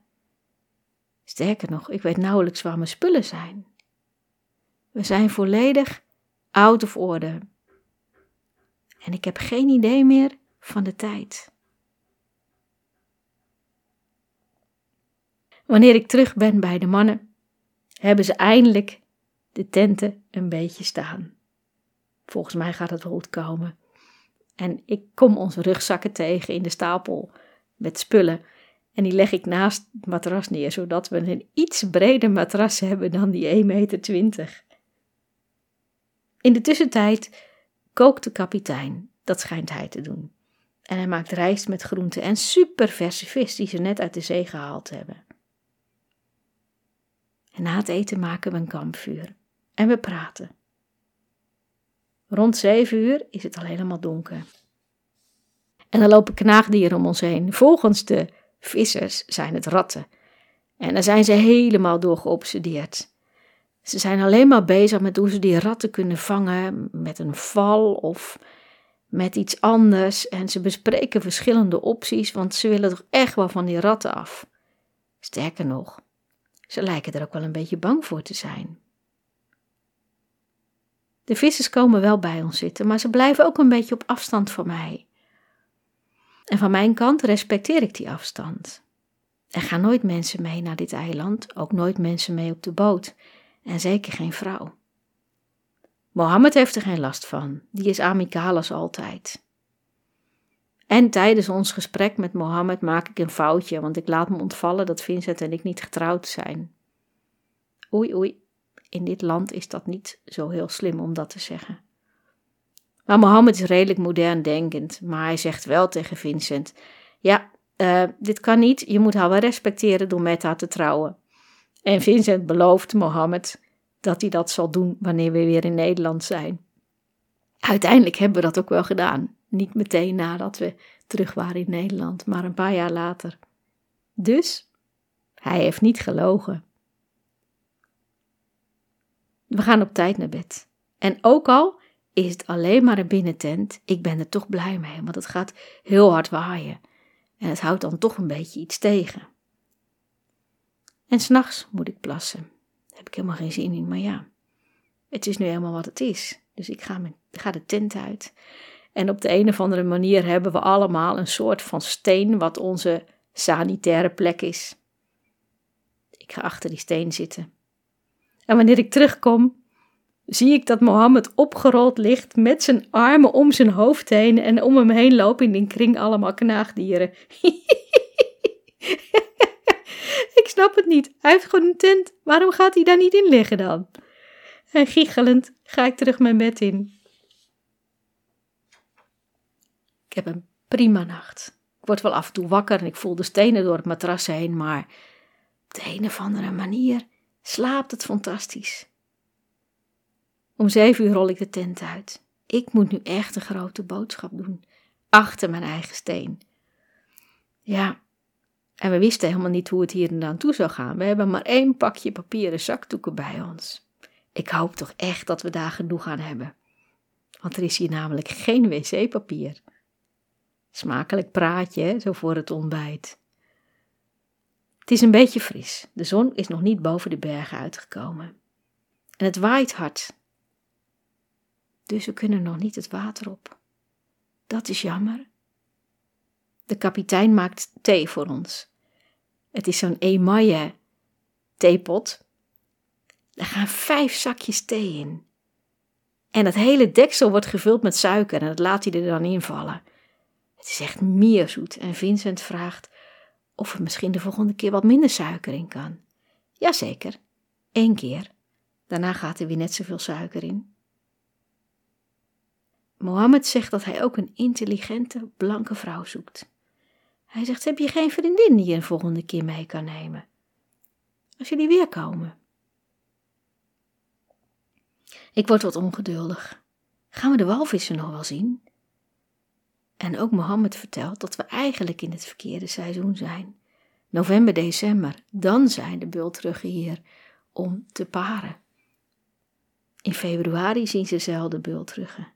Sterker nog, ik weet nauwelijks waar mijn spullen zijn. We zijn volledig out of order. En ik heb geen idee meer van de tijd. Wanneer ik terug ben bij de mannen, hebben ze eindelijk de tenten een beetje staan. Volgens mij gaat het wel goed komen. En ik kom onze rugzakken tegen in de stapel met spullen. En die leg ik naast het matras neer, zodat we een iets breder matras hebben dan die 1,20 meter. In de tussentijd kookt de kapitein, dat schijnt hij te doen. En hij maakt rijst met groenten en superverse vis die ze net uit de zee gehaald hebben. En na het eten maken we een kampvuur en we praten. Rond zeven uur is het al helemaal donker. En er lopen knaagdieren om ons heen. Volgens de vissers zijn het ratten. En daar zijn ze helemaal door geobsedeerd. Ze zijn alleen maar bezig met hoe ze die ratten kunnen vangen met een val of met iets anders. En ze bespreken verschillende opties, want ze willen toch echt wel van die ratten af. Sterker nog, ze lijken er ook wel een beetje bang voor te zijn. De vissers komen wel bij ons zitten, maar ze blijven ook een beetje op afstand van mij. En van mijn kant respecteer ik die afstand. Er gaan nooit mensen mee naar dit eiland, ook nooit mensen mee op de boot, en zeker geen vrouw. Mohammed heeft er geen last van, die is amicaal als altijd. En tijdens ons gesprek met Mohammed maak ik een foutje, want ik laat me ontvallen dat Vincent en ik niet getrouwd zijn. Oei, oei, in dit land is dat niet zo heel slim om dat te zeggen. Maar Mohammed is redelijk modern denkend, maar hij zegt wel tegen Vincent: Ja, uh, dit kan niet, je moet haar wel respecteren door met haar te trouwen. En Vincent belooft Mohammed dat hij dat zal doen wanneer we weer in Nederland zijn. Uiteindelijk hebben we dat ook wel gedaan. Niet meteen nadat we terug waren in Nederland, maar een paar jaar later. Dus hij heeft niet gelogen. We gaan op tijd naar bed. En ook al is het alleen maar een binnentent, ik ben er toch blij mee, want het gaat heel hard waaien. En het houdt dan toch een beetje iets tegen. En s'nachts moet ik plassen. Daar heb ik helemaal geen zin in, maar ja, het is nu helemaal wat het is. Dus ik ga, ga de tent uit. En op de een of andere manier hebben we allemaal een soort van steen wat onze sanitaire plek is. Ik ga achter die steen zitten. En wanneer ik terugkom, zie ik dat Mohammed opgerold ligt met zijn armen om zijn hoofd heen en om hem heen lopen in een kring allemaal knaagdieren. ik snap het niet. Hij heeft gewoon een tent. Waarom gaat hij daar niet in liggen dan? En giechelend ga ik terug mijn bed in. Ik heb een prima nacht. Ik word wel af en toe wakker en ik voel de stenen door het matras heen, maar op de een of andere manier slaapt het fantastisch. Om zeven uur rol ik de tent uit. Ik moet nu echt een grote boodschap doen, achter mijn eigen steen. Ja, en we wisten helemaal niet hoe het hier en aan toe zou gaan. We hebben maar één pakje papieren zakdoeken bij ons. Ik hoop toch echt dat we daar genoeg aan hebben. Want er is hier namelijk geen wc-papier. Smakelijk praatje, zo voor het ontbijt. Het is een beetje fris. De zon is nog niet boven de bergen uitgekomen. En het waait hard. Dus we kunnen nog niet het water op. Dat is jammer. De kapitein maakt thee voor ons. Het is zo'n emaille theepot. Er gaan vijf zakjes thee in. En het hele deksel wordt gevuld met suiker en dat laat hij er dan invallen. Het is echt mierzoet en Vincent vraagt of er misschien de volgende keer wat minder suiker in kan. Jazeker, één keer. Daarna gaat er weer net zoveel suiker in. Mohammed zegt dat hij ook een intelligente, blanke vrouw zoekt. Hij zegt: Heb je geen vriendin die je een volgende keer mee kan nemen? Als jullie weer komen. Ik word wat ongeduldig. Gaan we de walvissen nog wel zien? En ook Mohammed vertelt dat we eigenlijk in het verkeerde seizoen zijn. November, december, dan zijn de bultruggen hier om te paren. In februari zien ze zelden bultruggen.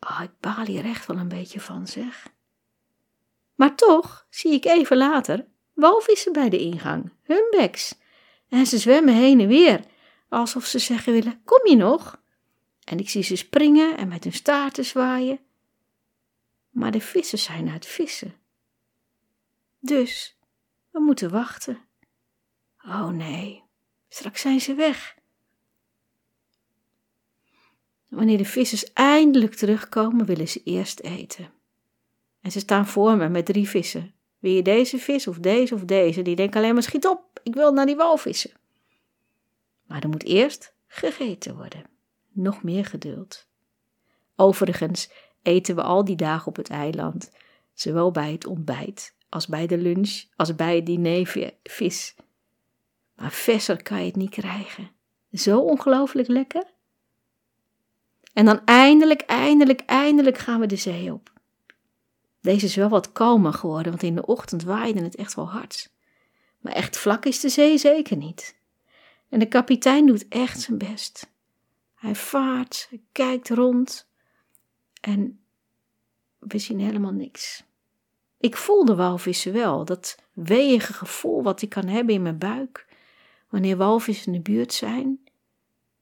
Oh, ik baal hier echt wel een beetje van, zeg. Maar toch zie ik even later walvissen bij de ingang, humbeks. En ze zwemmen heen en weer, alsof ze zeggen willen, kom je nog? En ik zie ze springen en met hun staarten zwaaien. Maar de vissen zijn uit vissen. Dus we moeten wachten. Oh nee, straks zijn ze weg. Wanneer de vissers eindelijk terugkomen, willen ze eerst eten. En ze staan voor me met drie vissen. Wil je deze vis of deze of deze? Die denken alleen maar schiet op, ik wil naar die walvissen. Maar er moet eerst gegeten worden. Nog meer geduld. Overigens eten we al die dagen op het eiland, zowel bij het ontbijt als bij de lunch, als bij het diner vis. Maar verser kan je het niet krijgen. Zo ongelooflijk lekker. En dan eindelijk, eindelijk, eindelijk gaan we de zee op. Deze is wel wat kalmer geworden, want in de ochtend waaide het echt wel hard. Maar echt vlak is de zee zeker niet. En de kapitein doet echt zijn best. Hij vaart, hij kijkt rond en we zien helemaal niks. Ik voel de walvissen wel, dat weeige gevoel wat ik kan hebben in mijn buik wanneer walvissen in de buurt zijn,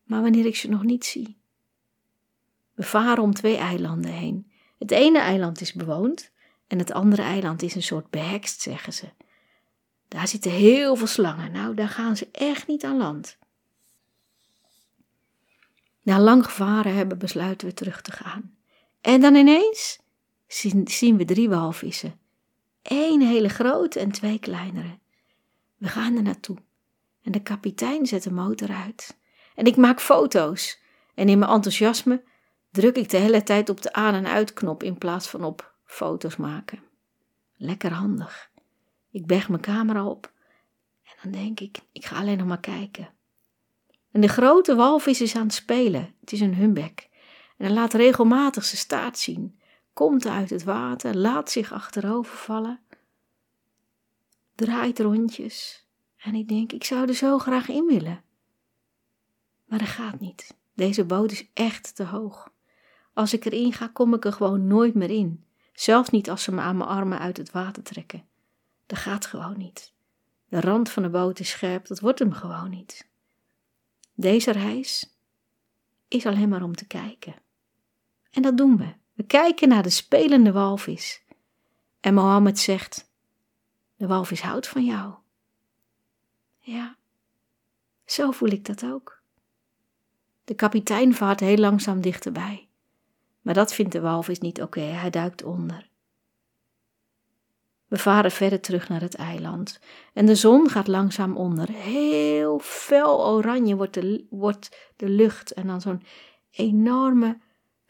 maar wanneer ik ze nog niet zie. We varen om twee eilanden heen. Het ene eiland is bewoond en het andere eiland is een soort behekst, zeggen ze. Daar zitten heel veel slangen. Nou, daar gaan ze echt niet aan land. Na lang gevaren hebben besluiten we terug te gaan. En dan ineens zien, we drie walvissen. Eén hele grote en twee kleinere. We gaan er naartoe. En de kapitein zet de motor uit. En ik maak foto's. En in mijn enthousiasme druk ik de hele tijd op de aan- en uitknop in plaats van op foto's maken. Lekker handig. Ik berg mijn camera op en dan denk ik, ik ga alleen nog maar kijken. En de grote walvis is aan het spelen. Het is een humbek. En laat regelmatig zijn staart zien. Komt uit het water, laat zich achterover vallen. Draait rondjes. En ik denk, ik zou er zo graag in willen. Maar dat gaat niet. Deze boot is echt te hoog. Als ik erin ga, kom ik er gewoon nooit meer in. Zelfs niet als ze me aan mijn armen uit het water trekken. Dat gaat gewoon niet. De rand van de boot is scherp, dat wordt hem gewoon niet. Deze reis is alleen maar om te kijken. En dat doen we. We kijken naar de spelende walvis. En Mohammed zegt: De walvis houdt van jou. Ja, zo voel ik dat ook. De kapitein vaart heel langzaam dichterbij. Maar dat vindt de walvis niet oké, hij duikt onder. We varen verder terug naar het eiland en de zon gaat langzaam onder. Heel fel oranje wordt de, wordt de lucht en dan zo'n enorme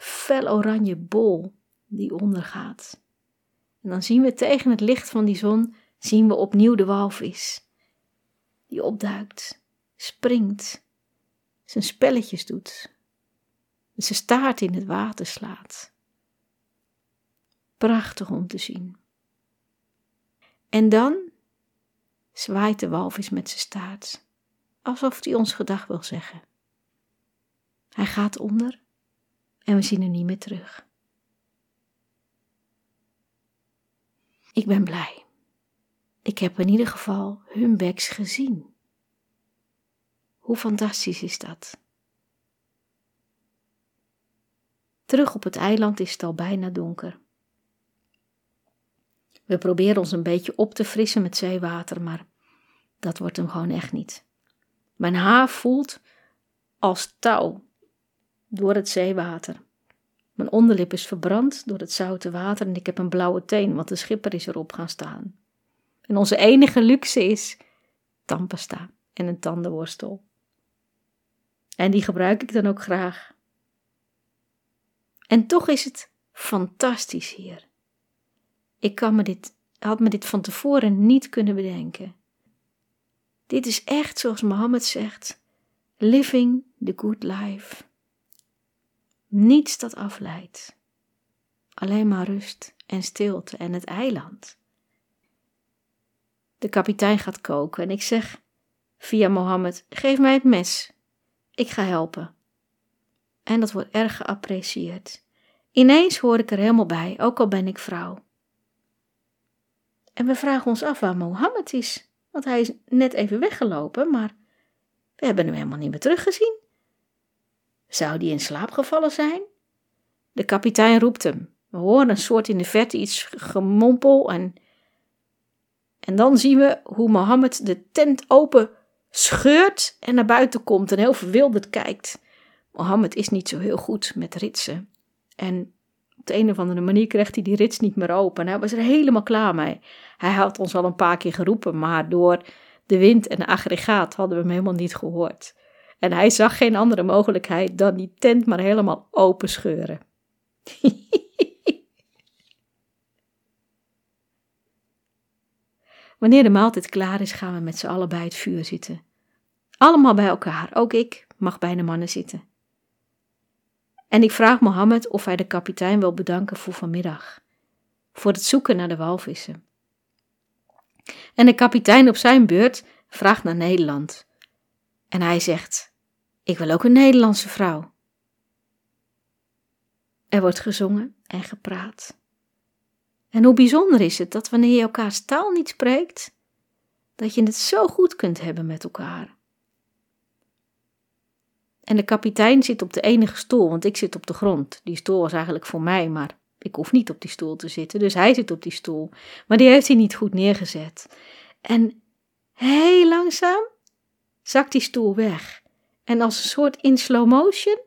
fel oranje bol die ondergaat. En dan zien we tegen het licht van die zon, zien we opnieuw de walvis. Die opduikt, springt, zijn spelletjes doet, zijn staart in het water slaat. Prachtig om te zien. En dan zwaait de walvis met zijn staart, alsof hij ons gedag wil zeggen. Hij gaat onder en we zien hem niet meer terug. Ik ben blij. Ik heb in ieder geval humbeks gezien. Hoe fantastisch is dat? Terug op het eiland is het al bijna donker. We proberen ons een beetje op te frissen met zeewater, maar dat wordt hem gewoon echt niet. Mijn haar voelt als touw door het zeewater. Mijn onderlip is verbrand door het zoute water en ik heb een blauwe teen, want de schipper is erop gaan staan. En onze enige luxe is tandpasta en een tandenworstel. En die gebruik ik dan ook graag. En toch is het fantastisch hier. Ik kan me dit, had me dit van tevoren niet kunnen bedenken. Dit is echt zoals Mohammed zegt: living the good life. Niets dat afleidt. Alleen maar rust en stilte en het eiland. De kapitein gaat koken en ik zeg via Mohammed: Geef mij het mes. Ik ga helpen. En dat wordt erg geapprecieerd. Ineens hoor ik er helemaal bij, ook al ben ik vrouw. En we vragen ons af waar Mohammed is, want hij is net even weggelopen, maar we hebben hem helemaal niet meer teruggezien. Zou die in slaap gevallen zijn? De kapitein roept hem. We horen een soort in de verte iets gemompel en, en dan zien we hoe Mohammed de tent open scheurt en naar buiten komt en heel verwilderd kijkt. Mohammed is niet zo heel goed met ritsen. En op de een of andere manier krijgt hij die rits niet meer open. Hij was er helemaal klaar mee. Hij had ons al een paar keer geroepen, maar door de wind en de aggregaat hadden we hem helemaal niet gehoord. En hij zag geen andere mogelijkheid dan die tent maar helemaal open scheuren. Wanneer de maaltijd klaar is, gaan we met z'n allen bij het vuur zitten. Allemaal bij elkaar, ook ik mag bij de mannen zitten. En ik vraag Mohammed of hij de kapitein wil bedanken voor vanmiddag, voor het zoeken naar de walvissen. En de kapitein op zijn beurt vraagt naar Nederland. En hij zegt: Ik wil ook een Nederlandse vrouw. Er wordt gezongen en gepraat. En hoe bijzonder is het dat wanneer je elkaars taal niet spreekt, dat je het zo goed kunt hebben met elkaar. En de kapitein zit op de enige stoel, want ik zit op de grond. Die stoel was eigenlijk voor mij, maar ik hoef niet op die stoel te zitten. Dus hij zit op die stoel. Maar die heeft hij niet goed neergezet. En heel langzaam zakt die stoel weg. En als een soort in slow motion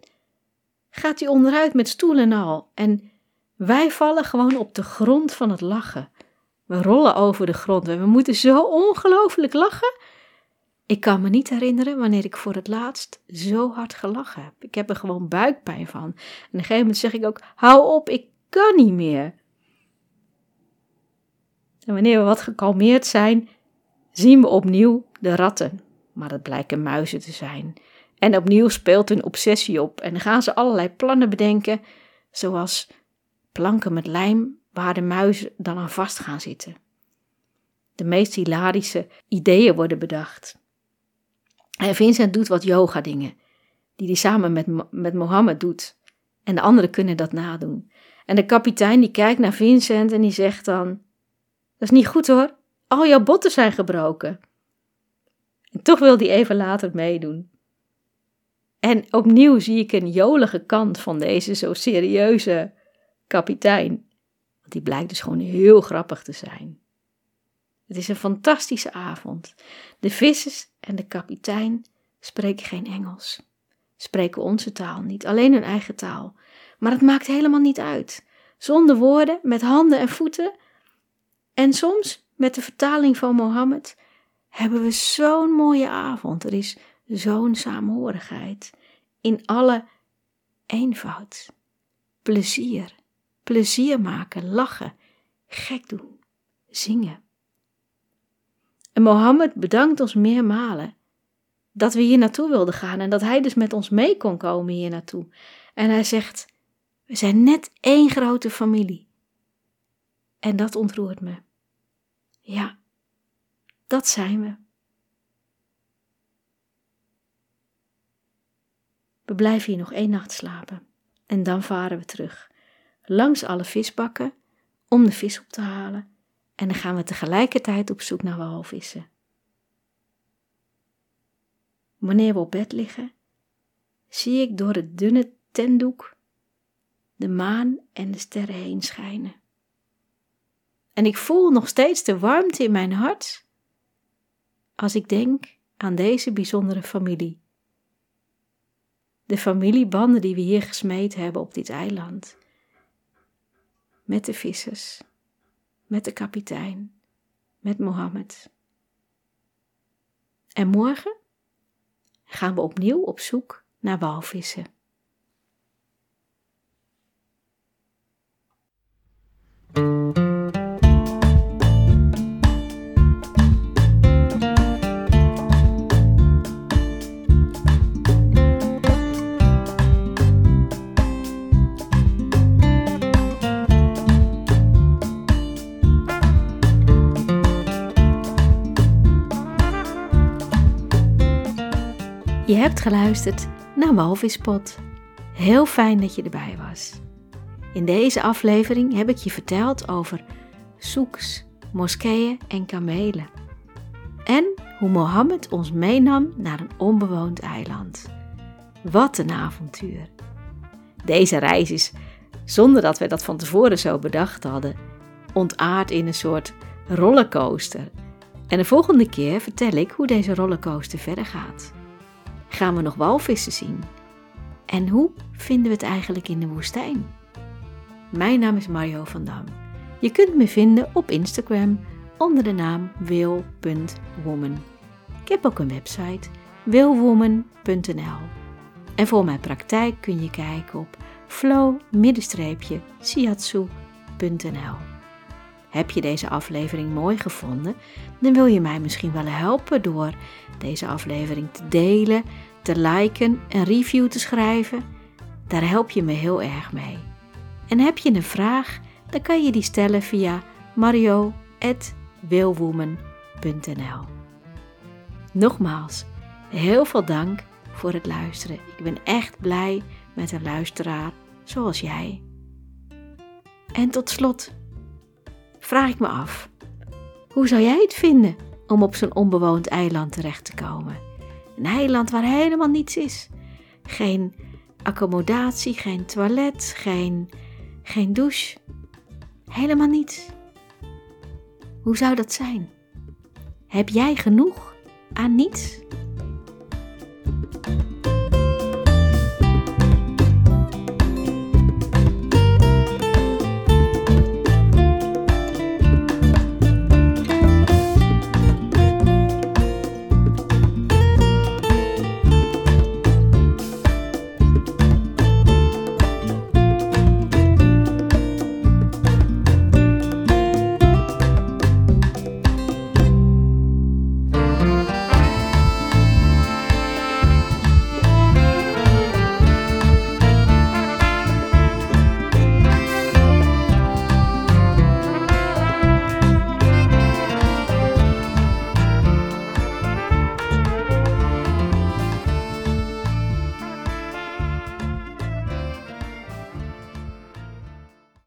gaat hij onderuit met stoel en al. En wij vallen gewoon op de grond van het lachen. We rollen over de grond en we moeten zo ongelooflijk lachen ik kan me niet herinneren wanneer ik voor het laatst zo hard gelachen heb. Ik heb er gewoon buikpijn van. En op een gegeven moment zeg ik ook: hou op, ik kan niet meer. En wanneer we wat gekalmeerd zijn, zien we opnieuw de ratten. Maar dat blijken muizen te zijn. En opnieuw speelt een obsessie op en gaan ze allerlei plannen bedenken, zoals planken met lijm waar de muizen dan aan vast gaan zitten. De meest hilarische ideeën worden bedacht. En Vincent doet wat yoga dingen, die hij samen met, met Mohammed doet. En de anderen kunnen dat nadoen. En de kapitein die kijkt naar Vincent en die zegt dan, dat is niet goed hoor, al jouw botten zijn gebroken. En toch wil hij even later meedoen. En opnieuw zie ik een jolige kant van deze zo serieuze kapitein. Want die blijkt dus gewoon heel grappig te zijn. Het is een fantastische avond. De vissers en de kapitein spreken geen Engels. Spreken onze taal niet, alleen hun eigen taal. Maar het maakt helemaal niet uit. Zonder woorden, met handen en voeten. En soms, met de vertaling van Mohammed, hebben we zo'n mooie avond. Er is zo'n saamhorigheid. In alle eenvoud. Plezier. Plezier maken, lachen, gek doen, zingen. En Mohammed bedankt ons meermalen dat we hier naartoe wilden gaan en dat hij dus met ons mee kon komen hier naartoe. En hij zegt: We zijn net één grote familie. En dat ontroert me. Ja, dat zijn we. We blijven hier nog één nacht slapen en dan varen we terug, langs alle visbakken, om de vis op te halen en dan gaan we tegelijkertijd op zoek naar walvissen. Wanneer we op bed liggen, zie ik door het dunne tentdoek de maan en de sterren heen schijnen. En ik voel nog steeds de warmte in mijn hart als ik denk aan deze bijzondere familie de familiebanden die we hier gesmeed hebben op dit eiland. Met de vissers, met de kapitein, met Mohammed. En morgen gaan we opnieuw op zoek naar walvissen. Je hebt geluisterd naar Walvispot. Heel fijn dat je erbij was. In deze aflevering heb ik je verteld over soeks, moskeeën en kamelen. En hoe Mohammed ons meenam naar een onbewoond eiland. Wat een avontuur! Deze reis is, zonder dat we dat van tevoren zo bedacht hadden, ontaard in een soort rollercoaster. En de volgende keer vertel ik hoe deze rollercoaster verder gaat. Gaan we nog walvissen zien? En hoe vinden we het eigenlijk in de woestijn? Mijn naam is Mario van Dam. Je kunt me vinden op Instagram onder de naam wil.woman. Ik heb ook een website willwoman.nl. En voor mijn praktijk kun je kijken op flow-siatsu.nl. Heb je deze aflevering mooi gevonden? Dan wil je mij misschien wel helpen door deze aflevering te delen, te liken, een review te schrijven. Daar help je me heel erg mee. En heb je een vraag, dan kan je die stellen via mario.willwoman.nl. Nogmaals, heel veel dank voor het luisteren. Ik ben echt blij met een luisteraar zoals jij. En tot slot vraag ik me af: hoe zou jij het vinden om op zo'n onbewoond eiland terecht te komen? Een eiland waar helemaal niets is. Geen accommodatie, geen toilet, geen, geen douche. Helemaal niets. Hoe zou dat zijn? Heb jij genoeg aan niets?